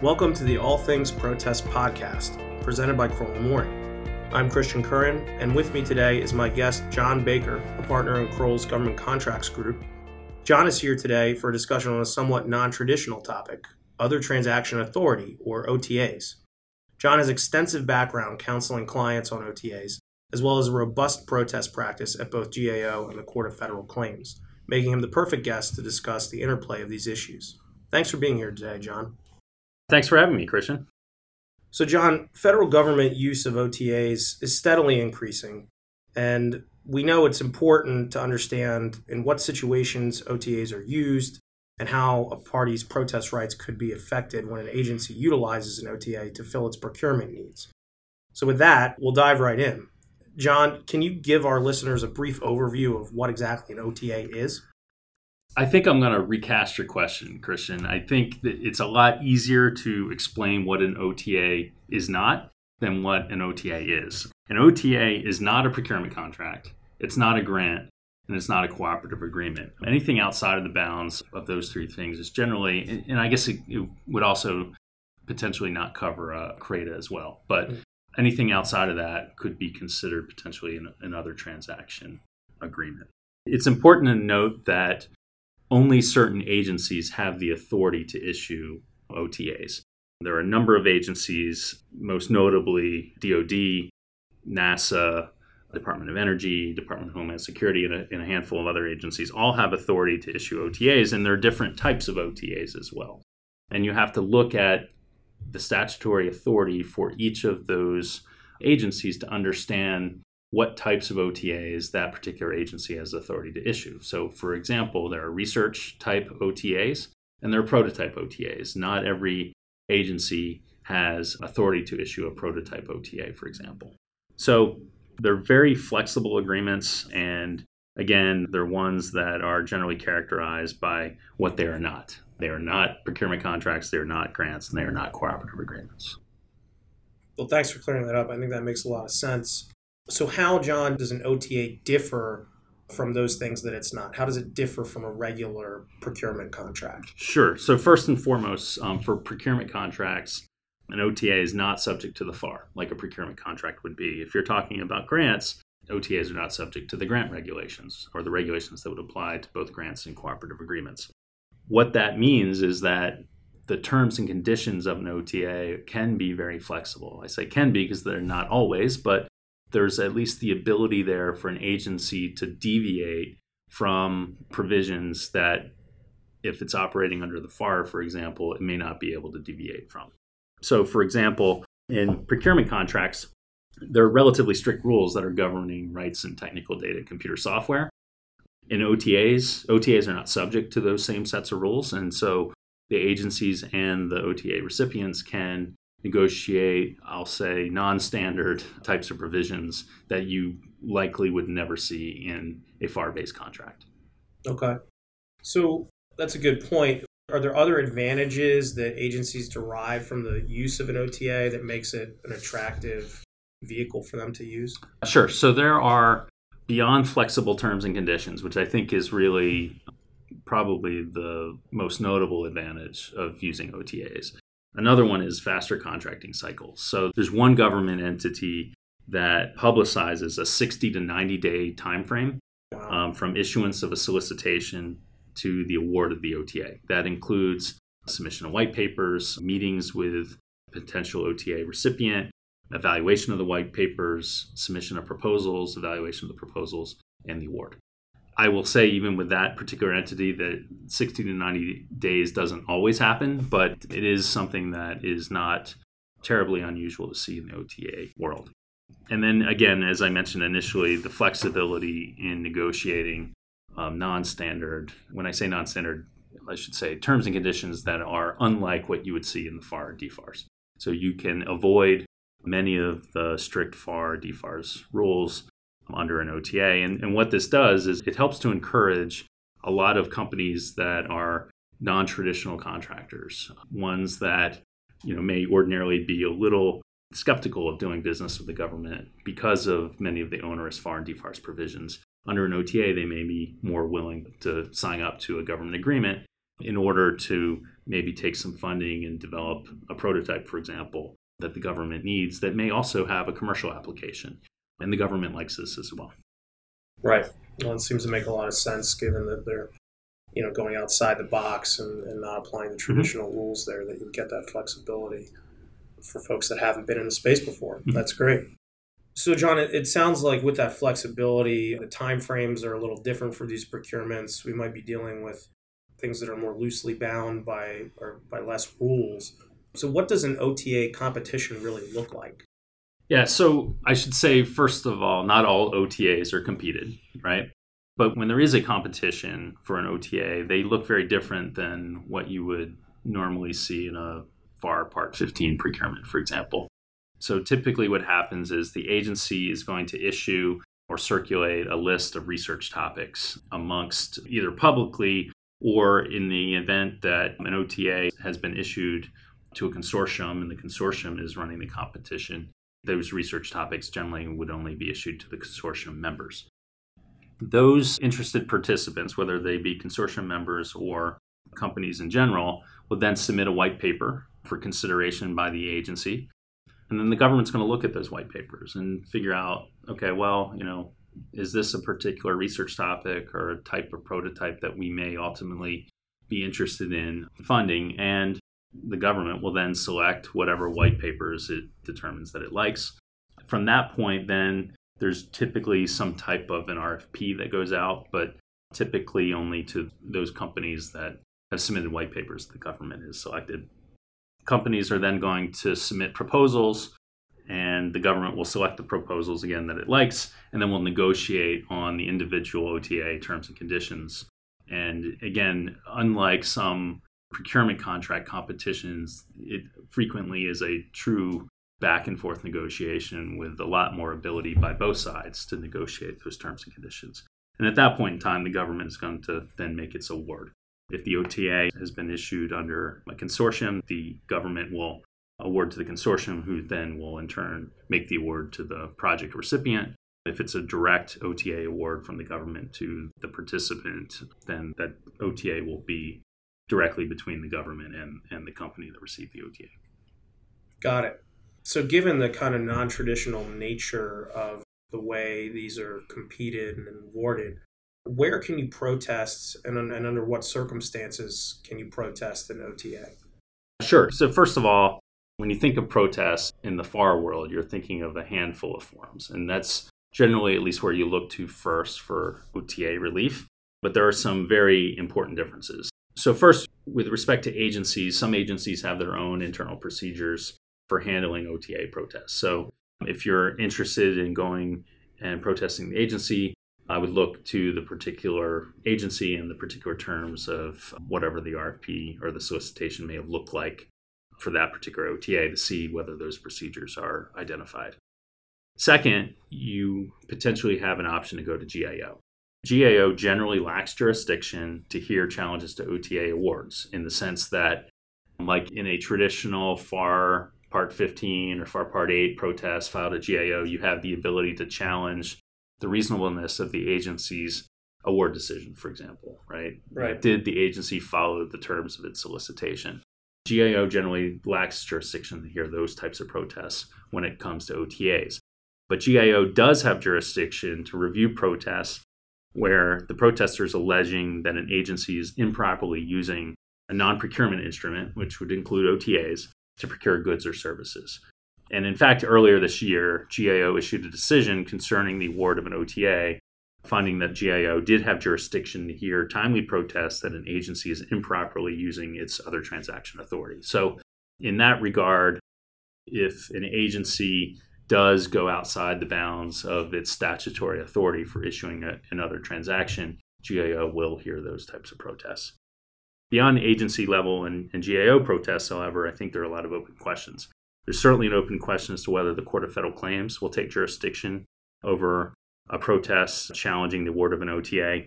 Welcome to the All Things Protest podcast, presented by Crowell Moring. I'm Christian Curran, and with me today is my guest, John Baker, a partner in Crowell's Government Contracts Group. John is here today for a discussion on a somewhat non traditional topic other transaction authority, or OTAs. John has extensive background counseling clients on OTAs, as well as a robust protest practice at both GAO and the Court of Federal Claims, making him the perfect guest to discuss the interplay of these issues. Thanks for being here today, John. Thanks for having me, Christian. So, John, federal government use of OTAs is steadily increasing, and we know it's important to understand in what situations OTAs are used and how a party's protest rights could be affected when an agency utilizes an OTA to fill its procurement needs. So, with that, we'll dive right in. John, can you give our listeners a brief overview of what exactly an OTA is? I think I'm going to recast your question, Christian. I think that it's a lot easier to explain what an OTA is not than what an OTA is. An OTA is not a procurement contract, it's not a grant, and it's not a cooperative agreement. Anything outside of the bounds of those three things is generally, and I guess it, it would also potentially not cover a CRADA as well, but mm. anything outside of that could be considered potentially an, another transaction agreement. It's important to note that only certain agencies have the authority to issue OTAs. There are a number of agencies, most notably DoD, NASA, Department of Energy, Department of Homeland Security, and a, and a, handful of other agencies all have authority to issue OTAs, and there are different types of OTAs as well. And you have to look at the statutory authority for each of those agencies to understand what types of OTAs that particular agency has authority to issue. So, for example, there are research type OTAs and there are prototype OTAs. Not every agency has authority to issue a prototype OTA, for example. So, they're very flexible agreements, and again, they're ones that are generally characterized by what they are not. They are not procurement contracts, they are not grants, and they are not cooperative agreements. Well, thanks for clearing that up. I think that makes a lot of sense. So, how, John, does an OTA differ from those things that it's not? How does it differ from a regular procurement contract? Sure. So, first and foremost, um, for procurement contracts, an OTA is not subject to the FAR like a procurement contract would be. If you're talking about grants, OTAs are not subject to the grant regulations or the regulations that would apply to both grants and cooperative agreements. What that means is that the terms and conditions of an OTA can be very flexible. I say can be because they're not always, but there's at least the ability there for an agency to deviate from provisions that if it's operating under the FAR, for example, it may not be able to deviate from. So, for example, in procurement contracts, there are relatively strict rules that are governing rights and technical data computer software. In OTAs, OTAs are not subject to those same sets of rules. And so the agencies and the OTA recipients can negotiate, I'll say, non standard types of provisions that you likely would never see in a FAR based contract. Okay. So that's a good point. Are there other advantages that agencies derive from the use of an OTA that makes it an attractive vehicle for them to use? Sure. So there are beyond flexible terms and conditions, which I think is really probably the most notable advantage of using OTAs. Another one is faster contracting cycles. So there's one government entity that publicizes a 60 to 90 day time frame um, from issuance of a solicitation to the award of the OTA. That includes submission of white papers, meetings with potential OTA recipient, evaluation of the white papers, submission of proposals, evaluation of the proposals, and the award. I will say, even with that particular entity, that 60 to 90 days doesn't always happen, but it is something that is not terribly unusual to see in the OTA world. And then again, as I mentioned initially, the flexibility in negotiating um, non standard, when I say non standard, I should say terms and conditions that are unlike what you would see in the FAR DFARS. So you can avoid many of the strict FAR DFARS rules under an OTA. And, and what this does is it helps to encourage a lot of companies that are non-traditional contractors, ones that you know may ordinarily be a little skeptical of doing business with the government because of many of the onerous FAR and DFARS provisions. Under an OTA, they may be more willing to sign up to a government agreement in order to maybe take some funding and develop a prototype, for example, that the government needs that may also have a commercial application. And the government likes this as well. Right. Well, it seems to make a lot of sense given that they're, you know, going outside the box and, and not applying the mm-hmm. traditional mm-hmm. rules there, that you get that flexibility for folks that haven't been in the space before. Mm-hmm. That's great. So, John, it, it, sounds like with that flexibility, the time frames are a little different for these procurements. We might be dealing with things that are more loosely bound by or by less rules. So, what does an OTA competition really look like? Yeah, so I should say, first of all, not all OTAs are competed, right? But when there is a competition for an OTA, they look very different than what you would normally see in a FAR Part 15 procurement, for example. So typically, what happens is the agency is going to issue or circulate a list of research topics amongst either publicly or in the event that an OTA has been issued to a consortium and the consortium is running the competition, those research topics generally would only be issued to the consortium members. Those interested participants, whether they be consortium members or companies in general, would then submit a white paper for consideration by the agency and then the government's going to look at those white papers and figure out okay well you know is this a particular research topic or a type of prototype that we may ultimately be interested in funding and the government will then select whatever white papers it determines that it likes. From that point then there's typically some type of an rfp that goes out but typically only to those companies that have submitted white papers the government has selected. Companies are then going to submit proposals and the government will select the proposals again that it likes and then we'll negotiate on the individual ota terms and conditions. And again unlike some procurement contract competitions it frequently is a true back and forth negotiation with a lot more ability by both sides to negotiate those terms and conditions and at that point in time the government is going to then make its award if the OTA has been issued under a consortium, the government will award to the consortium, who then will in turn make the award to the project recipient. If it's a direct OTA award from the government to the participant, then that OTA will be directly between the government and, and the company that received the OTA. Got it. So, given the kind of non traditional nature of the way these are competed and awarded, where can you protest and, and under what circumstances can you protest an OTA? Sure. So, first of all, when you think of protests in the FAR world, you're thinking of a handful of forms. And that's generally at least where you look to first for OTA relief. But there are some very important differences. So, first, with respect to agencies, some agencies have their own internal procedures for handling OTA protests. So, if you're interested in going and protesting the agency, I would look to the particular agency and the particular terms of whatever the RFP or the solicitation may have looked like for that particular OTA to see whether those procedures are identified. Second, you potentially have an option to go to GAO. GAO generally lacks jurisdiction to hear challenges to OTA awards in the sense that, like in a traditional FAR Part 15 or FAR Part 8 protest filed at GAO, you have the ability to challenge the reasonableness of the agency's award decision, for example, right? Right. Did the agency follow the terms of its solicitation? GAO generally lacks jurisdiction to hear those types of protests when it comes to OTAs. But GAO does have jurisdiction to review protests where the protester is alleging that an agency is improperly using a non procurement instrument, which would include OTAs, to procure goods or services. And in fact, earlier this year, GAO issued a decision concerning the award of an OTA, finding that GAO did have jurisdiction to hear timely protests that an agency is improperly using its other transaction authority. So, in that regard, if an agency does go outside the bounds of its statutory authority for issuing a, another transaction, GAO will hear those types of protests. Beyond agency level and, and GAO protests, however, I think there are a lot of open questions. There's certainly an open question as to whether the Court of Federal Claims will take jurisdiction over a protest challenging the award of an OTA.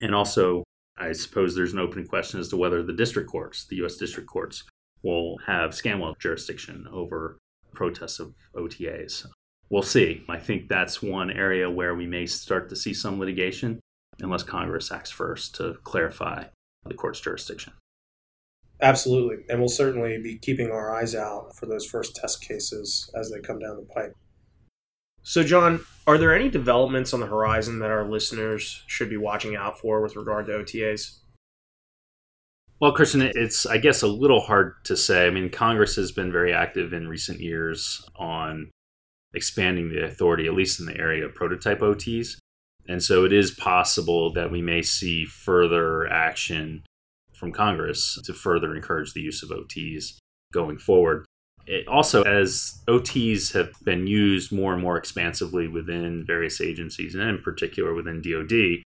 And also, I suppose there's an open question as to whether the district courts, the U.S. district courts, will have ScanWell jurisdiction over protests of OTAs. We'll see. I think that's one area where we may start to see some litigation unless Congress acts first to clarify the court's jurisdiction. Absolutely. And we'll certainly be keeping our eyes out for those first test cases as they come down the pipe. So, John, are there any developments on the horizon that our listeners should be watching out for with regard to OTAs? Well, Christian, it's, I guess, a little hard to say. I mean, Congress has been very active in recent years on expanding the authority, at least in the area of prototype OTs. And so it is possible that we may see further action from Congress to further encourage the use of OTs going forward. It also, as OTs have been used more and more expansively within various agencies, and in particular within DoD,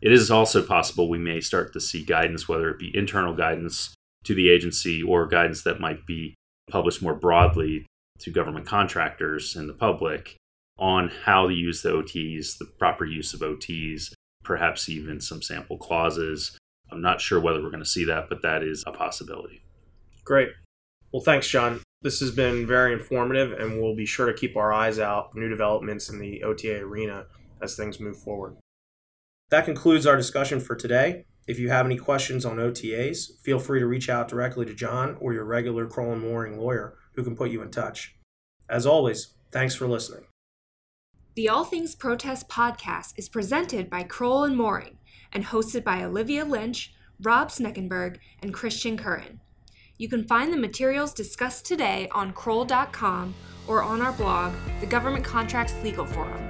it is also possible we may start to see guidance, whether it be internal guidance to the agency or guidance that might be published more broadly to government contractors and the public on how to use the OTs, the proper use of OTs, perhaps even some sample clauses. I'm not sure whether we're going to see that, but that is a possibility. Great. Well, thanks, John. This has been very informative, and we'll be sure to keep our eyes out for new developments in the OTA arena as things move forward. That concludes our discussion for today. If you have any questions on OTAs, feel free to reach out directly to John or your regular Crowell and Moring lawyer who can put you in touch. As always, thanks for listening. The All Things Protest podcast is presented by Crowell and Moring and hosted by Olivia Lynch, Rob Sneckenberg, and Christian Curran. You can find the materials discussed today on Crowell.com or on our blog, the Government Contracts Legal Forum.